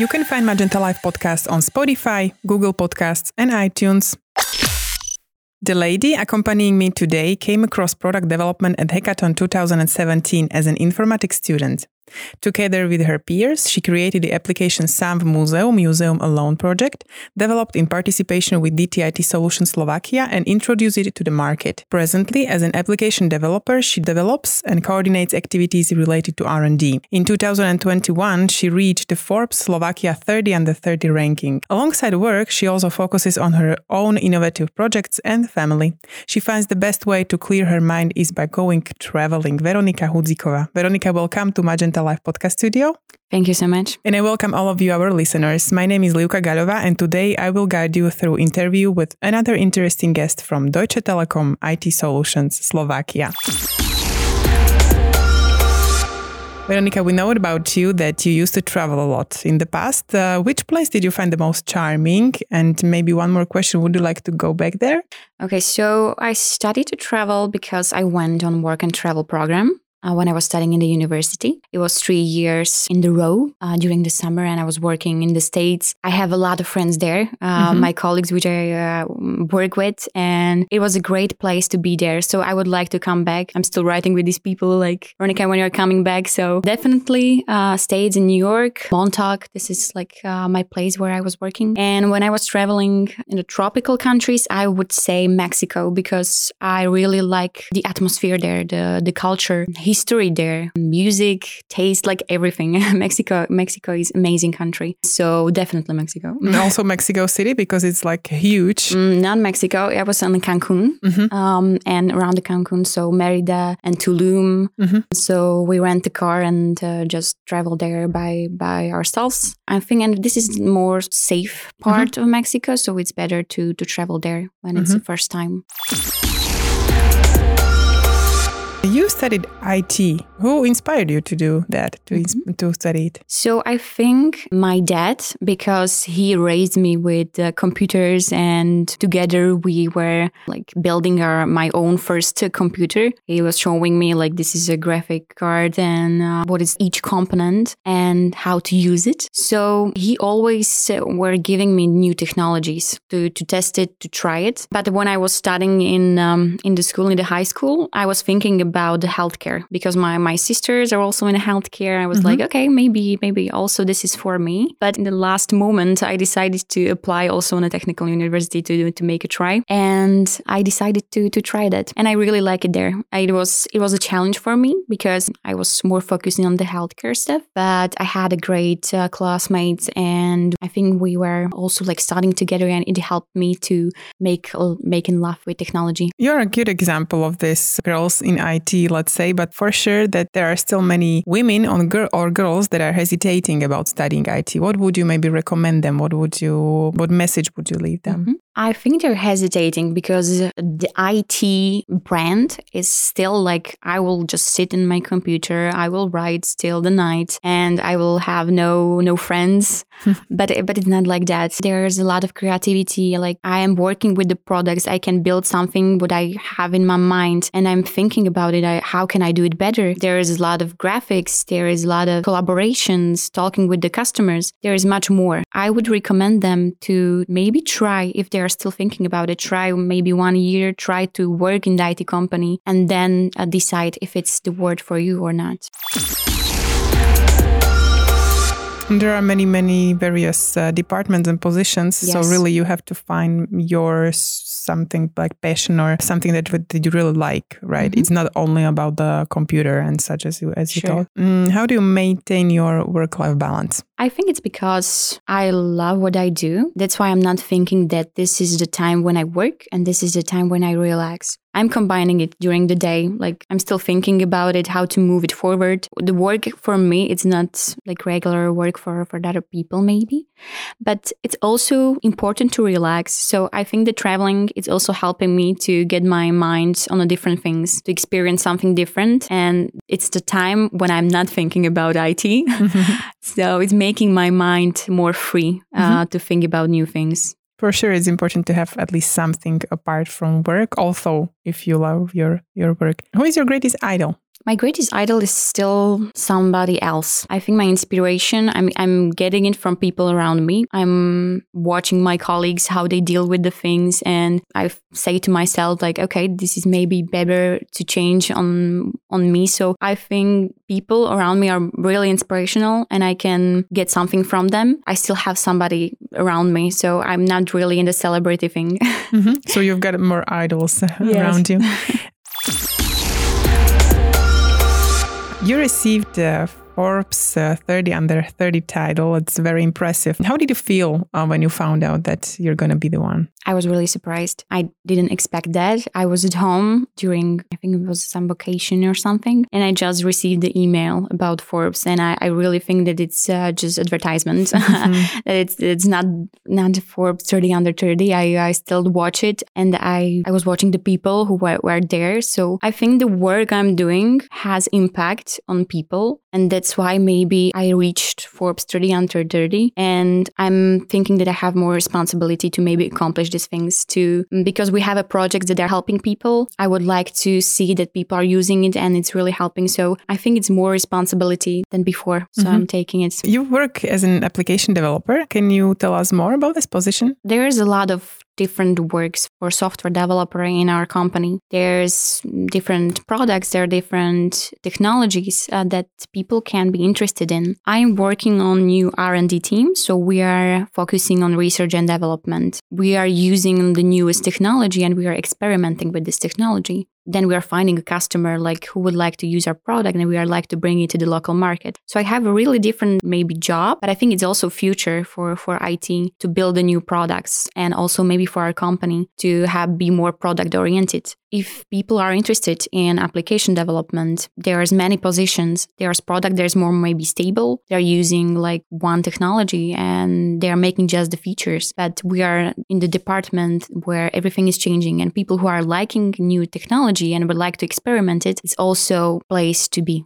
You can find Magenta Life podcast on Spotify, Google Podcasts, and iTunes. The lady accompanying me today came across product development at Hackathon 2017 as an informatics student. Together with her peers, she created the application SAMV Museum Museum Alone project, developed in participation with DTIT Solutions Slovakia and introduced it to the market. Presently, as an application developer, she develops and coordinates activities related to R&D. In 2021, she reached the Forbes Slovakia 30 under 30 ranking. Alongside work, she also focuses on her own innovative projects and family. She finds the best way to clear her mind is by going traveling. Veronika Hudzíková. Veronika, welcome to Magenta Life podcast studio. Thank you so much. And I welcome all of you, our listeners. My name is Liuka Galova, and today I will guide you through interview with another interesting guest from Deutsche Telekom IT Solutions Slovakia. Veronika, we know about you that you used to travel a lot in the past. Uh, which place did you find the most charming? And maybe one more question would you like to go back there? Okay, so I studied to travel because I went on work and travel program uh, when I was studying in the university. It was three years in the row uh, during the summer, and I was working in the States. I have a lot of friends there, uh, mm-hmm. my colleagues, which I uh, work with, and it was a great place to be there. So I would like to come back. I'm still writing with these people, like Veronika, when you're coming back. So definitely uh, States in New York, Montauk. This is like uh, my place where I was working. And when I was traveling in the tropical countries, I would say Mexico because I really like the atmosphere there, the the culture history there, music, taste, like everything. Mexico, Mexico is amazing country. So definitely Mexico. And also Mexico City because it's like huge. Mm, not Mexico. I was in Cancun mm-hmm. um, and around the Cancun. So Merida and Tulum. Mm-hmm. So we rent a car and uh, just travel there by by ourselves. I think, and this is more safe part mm-hmm. of Mexico. So it's better to to travel there when it's the mm-hmm. first time. You studied IT. Who inspired you to do that, to, mm-hmm. to study it? So I think my dad, because he raised me with uh, computers and together we were like building our, my own first computer. He was showing me like this is a graphic card and uh, what is each component and how to use it. So he always uh, were giving me new technologies to, to test it, to try it. But when I was studying in, um, in the school, in the high school, I was thinking about the healthcare because my, my sisters are also in healthcare. I was mm-hmm. like, okay, maybe, maybe also this is for me. But in the last moment, I decided to apply also on a technical university to, to make a try. And I decided to, to try that. And I really like it there. It was, it was a challenge for me because I was more focusing on the healthcare stuff, but I had a great uh, classmates and I think we were also like studying together and it helped me to make, uh, make in love with technology. You're a good example of this girls in IT IT, let's say, but for sure that there are still many women on gir- or girls that are hesitating about studying IT. What would you maybe recommend them? What would you, what message would you leave them? Mm-hmm. I think they're hesitating because the IT brand is still like I will just sit in my computer, I will write still the night, and I will have no no friends. but but it's not like that. There's a lot of creativity. Like I am working with the products, I can build something what I have in my mind, and I'm thinking about it. I, how can I do it better? There is a lot of graphics. There is a lot of collaborations, talking with the customers. There is much more. I would recommend them to maybe try if they're still thinking about it, try maybe one year, try to work in the IT company, and then uh, decide if it's the word for you or not. There are many, many various uh, departments and positions. Yes. So really, you have to find your something like passion or something that, that you really like, right? Mm-hmm. It's not only about the computer and such as you as you sure. thought. Mm, how do you maintain your work-life balance? I think it's because I love what I do. That's why I'm not thinking that this is the time when I work and this is the time when I relax. I'm combining it during the day. Like I'm still thinking about it, how to move it forward. The work for me, it's not like regular work for, for other people, maybe, but it's also important to relax. So I think the traveling is also helping me to get my mind on a different things, to experience something different. And it's the time when I'm not thinking about IT. so it's making my mind more free uh, mm-hmm. to think about new things. For sure, it's important to have at least something apart from work. Also, if you love your your work, who is your greatest idol? My greatest idol is still somebody else. I think my inspiration, I'm, I'm getting it from people around me. I'm watching my colleagues, how they deal with the things. And I say to myself, like, okay, this is maybe better to change on, on me. So I think people around me are really inspirational and I can get something from them. I still have somebody around me. So I'm not really in the celebrity thing. mm-hmm. So you've got more idols around you. You received uh, Forbes uh, 30 under 30 title. It's very impressive. How did you feel uh, when you found out that you're going to be the one? I was really surprised. I didn't expect that. I was at home during, I think it was some vacation or something, and I just received the email about Forbes, and I, I really think that it's uh, just advertisement. Mm-hmm. that it's it's not not Forbes 30 under 30. I, I still watch it, and I I was watching the people who were, were there. So I think the work I'm doing has impact on people, and that's why maybe I reached Forbes 30 under 30, and I'm thinking that I have more responsibility to maybe accomplish these things too. Because we have a project that are helping people, I would like to see that people are using it and it's really helping. So I think it's more responsibility than before. So mm-hmm. I'm taking it. You work as an application developer. Can you tell us more about this position? There is a lot of different works for software developer in our company. There's different products, there are different technologies uh, that people can be interested in. I'm working on new R&D team, so we are focusing on research and development. We are using the newest technology and we are experimenting with this technology then we are finding a customer like who would like to use our product and we are like to bring it to the local market. So i have a really different maybe job but i think it's also future for for it to build the new products and also maybe for our company to have be more product oriented if people are interested in application development there's many positions. There's product there's more maybe stable. They're using like one technology and they're making just the features. But we are in the department where everything is changing and people who are liking new technology and would like to experiment it, it is also place to be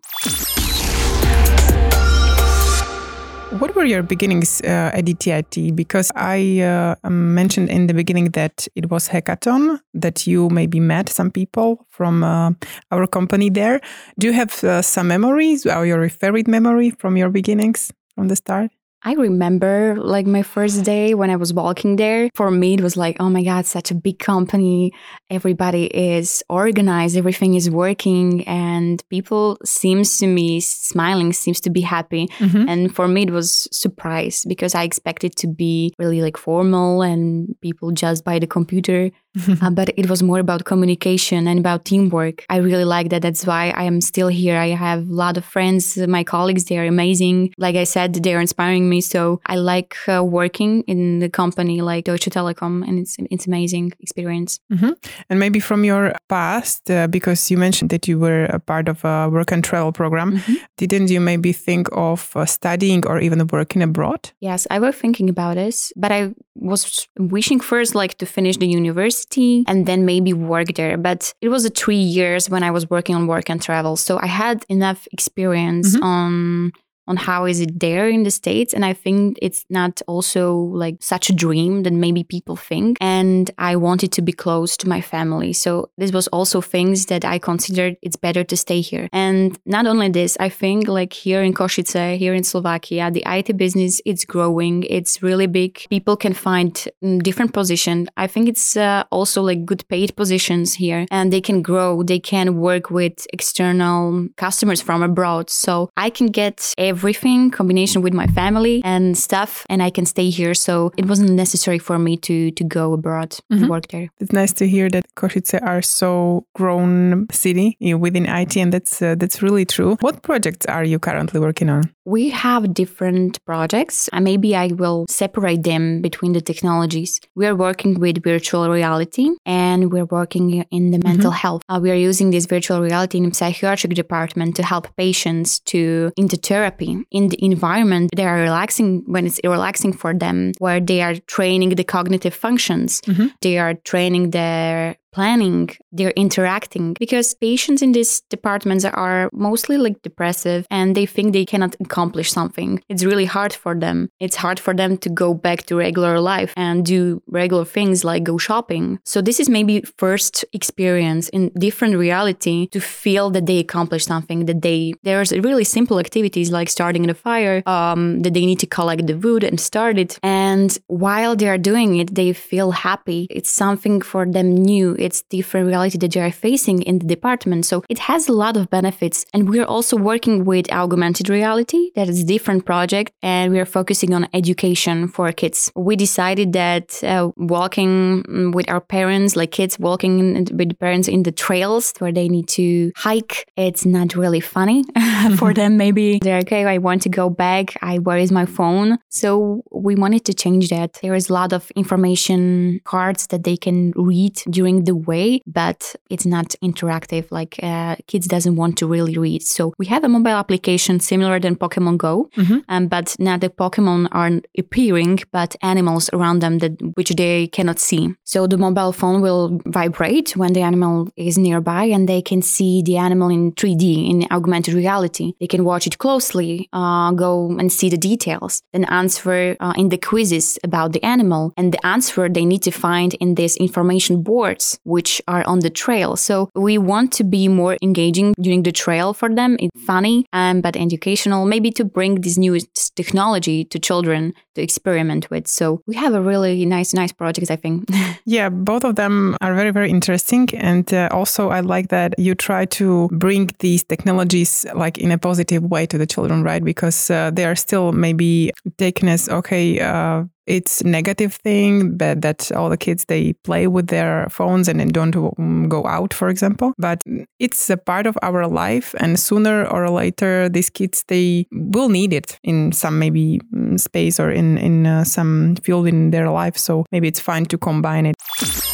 what were your beginnings uh, at DTIT? Because I uh, mentioned in the beginning that it was hackathon that you maybe met some people from uh, our company there. Do you have uh, some memories or your favorite memory from your beginnings from the start? I remember like my first day when I was walking there. For me, it was like, oh my God, such a big company. Everybody is organized, everything is working, and people seems to me smiling, seems to be happy. Mm-hmm. And for me, it was surprise because I expected to be really like formal and people just by the computer. uh, but it was more about communication and about teamwork. I really like that. That's why I am still here. I have a lot of friends, my colleagues, they are amazing. Like I said, they are inspiring me. So I like uh, working in the company like Deutsche Telekom, and it's it's amazing experience. Mm-hmm. And maybe from your past, uh, because you mentioned that you were a part of a work and travel program, mm-hmm. didn't you maybe think of uh, studying or even working abroad? Yes, I was thinking about this, but I was wishing first like to finish the university and then maybe work there. But it was a three years when I was working on work and travel, so I had enough experience mm-hmm. on on how is it there in the states. And i think it's not also like such a dream that maybe people think. And i wanted to be close to my family. So this was also things that i considered it's better to stay here. And not only this i think like here in košice here in slovakia the it business it's growing. It's really big. People can find mm, different positions i think it's uh, also like good paid positions here. And they can grow. They can work with external customers from abroad. So i can get a everything, combination with my family and stuff, and I can stay here. So it wasn't necessary for me to to go abroad mm-hmm. and work there. It's nice to hear that Košice are so grown city within IT, and that's uh, that's really true. What projects are you currently working on? We have different projects, and maybe I will separate them between the technologies. We are working with virtual reality, and we're working in the mental mm-hmm. health. Uh, we are using this virtual reality in the psychiatric department to help patients to into therapy in the environment they are relaxing when it's relaxing for them where they are training the cognitive functions mm-hmm. they are training their planning, they're interacting because patients in these departments are mostly like depressive and they think they cannot accomplish something. It's really hard for them. It's hard for them to go back to regular life and do regular things like go shopping. So this is maybe first experience in different reality to feel that they accomplished something, that they there's really simple activities like starting the fire, um, that they need to collect the wood and start it. And while they are doing it, they feel happy. It's something for them new. It's different reality that they are facing in the department. So it has a lot of benefits. And we're also working with augmented reality. That is a different project. And we are focusing on education for kids. We decided that uh, walking mm, with our parents, like kids walking with parents in the trails where they need to hike, it's not really funny for them. Maybe they're okay, I want to go back. I where is my phone? So we wanted to change that. There is a lot of information cards that they can read during the way, but it's not interactive. Like uh, kids doesn't want to really read. So we have a mobile application similar than Pokemon Go, mm-hmm. um, but now the Pokemon are appearing, but animals around them that which they cannot see. So the mobile phone will vibrate when the animal is nearby, and they can see the animal in 3D in augmented reality. They can watch it closely, uh, go and see the details, then answer uh, in the quizzes about the animal, and the answer they need to find in these information boards which are on the trail. So we want to be more engaging during the trail for them. It's funny, um, but educational, maybe to bring this new technology to children to experiment with. So we have a really nice, nice project, I think. yeah, both of them are very, very interesting. And uh, also, I like that you try to bring these technologies like in a positive way to the children, right? Because uh, they are still maybe taken as, okay, uh, it's negative thing but that all the kids they play with their phones and don't um, go out for example. But it's a part of our life and sooner or later these kids they will need it in some maybe mm, space or in in uh, some field in their life. So maybe it's fine to combine it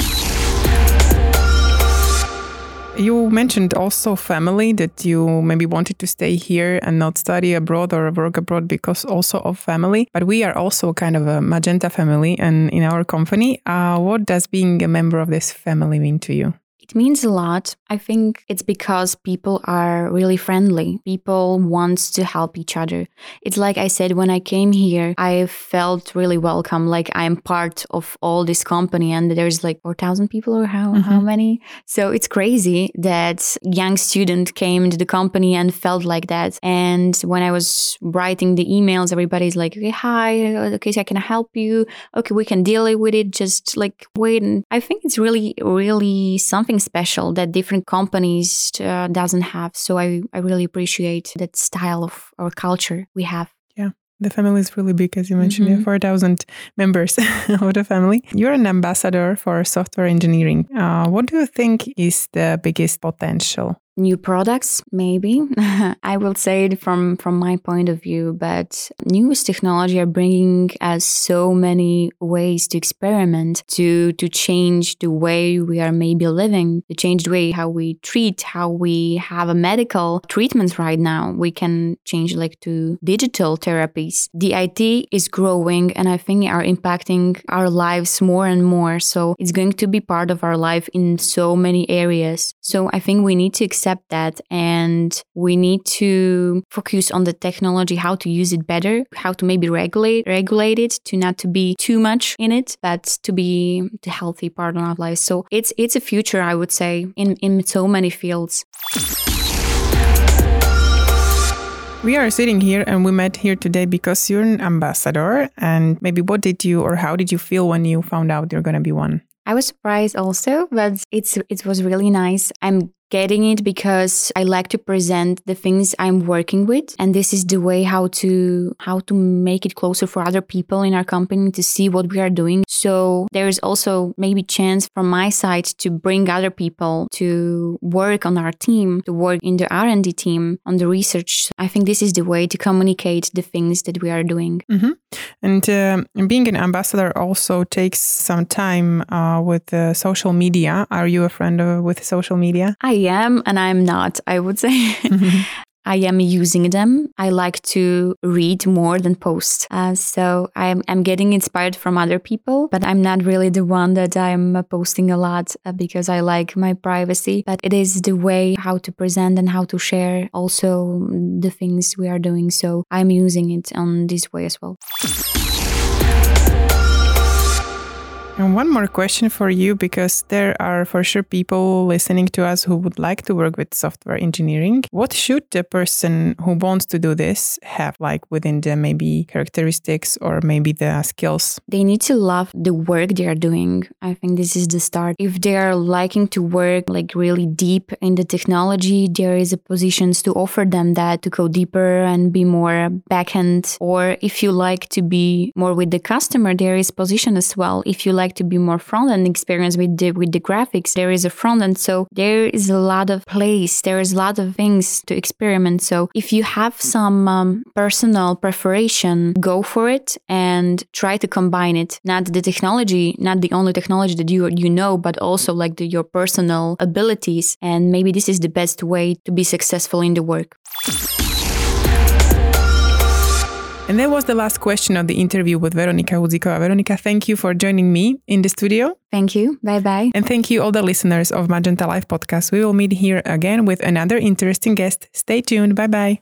you mentioned also family that you maybe wanted to stay here and not study abroad or work abroad because also of family. But we are also kind of a Magenta family and in our company. Uh, what does being a member of this family mean to you? It means a lot. I think it's because people are really friendly. People want to help each other. It's like I said when I came here, I felt really welcome. Like I'm part of all this company and there's like 4,000 people or how, mm-hmm. how many? So it's crazy that young student came into the company and felt like that. And when I was writing the emails, everybody's like, okay, hi, okay, so I can help you. Okay, we can deal with it. Just like wait. And I think it's really, really something special that different companies uh, doesn't have. So I, I really appreciate that style of our culture we have. Yeah. The family is really big, as you mentioned, mm-hmm. 4,000 members of the family. You're an ambassador for software engineering. Uh, what do you think is the biggest potential new products maybe. I will say it from from my point of view but newest technology are bringing us so many ways to experiment to to change the way we are maybe living to change the way how we treat how we have a medical treatments right now. We can change like to digital therapies. The it is growing and i think are impacting our lives more and more. So it's going to be part of our life in so many areas. So i think we need to accept accept that and we need to focus on the technology how to use it better how to maybe regulate regulate it to not to be too much in it but to be the healthy part of our life so it's it's a future i would say in in so many fields we are sitting here and we met here today because you're an ambassador. And maybe what did you or how did you feel when you found out you're going to be one? I was surprised also, but it's it was really nice. I'm getting it because I like to present the things I'm working with and this is the way how to how to make it closer for other people in our company to see what we are doing. So there is also maybe chance from my side to bring other people to work on our team, to work in the R&D team on the research. I think this is the way to communicate the things that we are doing. Mm-hmm. And uh, being an ambassador also takes some time uh, with uh, social media. Are you a friend of, with social media? I am and I'm not, I would say. Mm-hmm. I am using them. I like to read more than post. Uh, so I'm, I'm getting inspired from other people, but I'm not really the one that I'm posting a lot uh, because I like my privacy. But it is the way how to present and how to share also the things we are doing. So I'm using it on this way as well. And one more question for you because there are for sure people listening to us who would like to work with software engineering. What should the person who wants to do this have, like within the maybe characteristics or maybe the skills? They need to love the work they are doing. I think this is the start. If they are liking to work like really deep in the technology, there is a positions to offer them that to go deeper and be more backend. Or if you like to be more with the customer, there is position as well. If you like like to be more front end experience with the with the graphics, there is a front end. So there is a lot of place. There is a lot of things to experiment. So if you have some um, personal preparation, go for it and try to combine it. Not the technology, not the only technology that you you know, but also like the, your personal abilities. And maybe this is the best way to be successful in the work. And that was the last question of the interview with Veronika Hudzíková. Veronika, thank you for joining me in the studio. Thank you. Bye bye. And thank you, all the listeners of Magenta Life podcast. We will meet here again with another interesting guest. Stay tuned. Bye bye.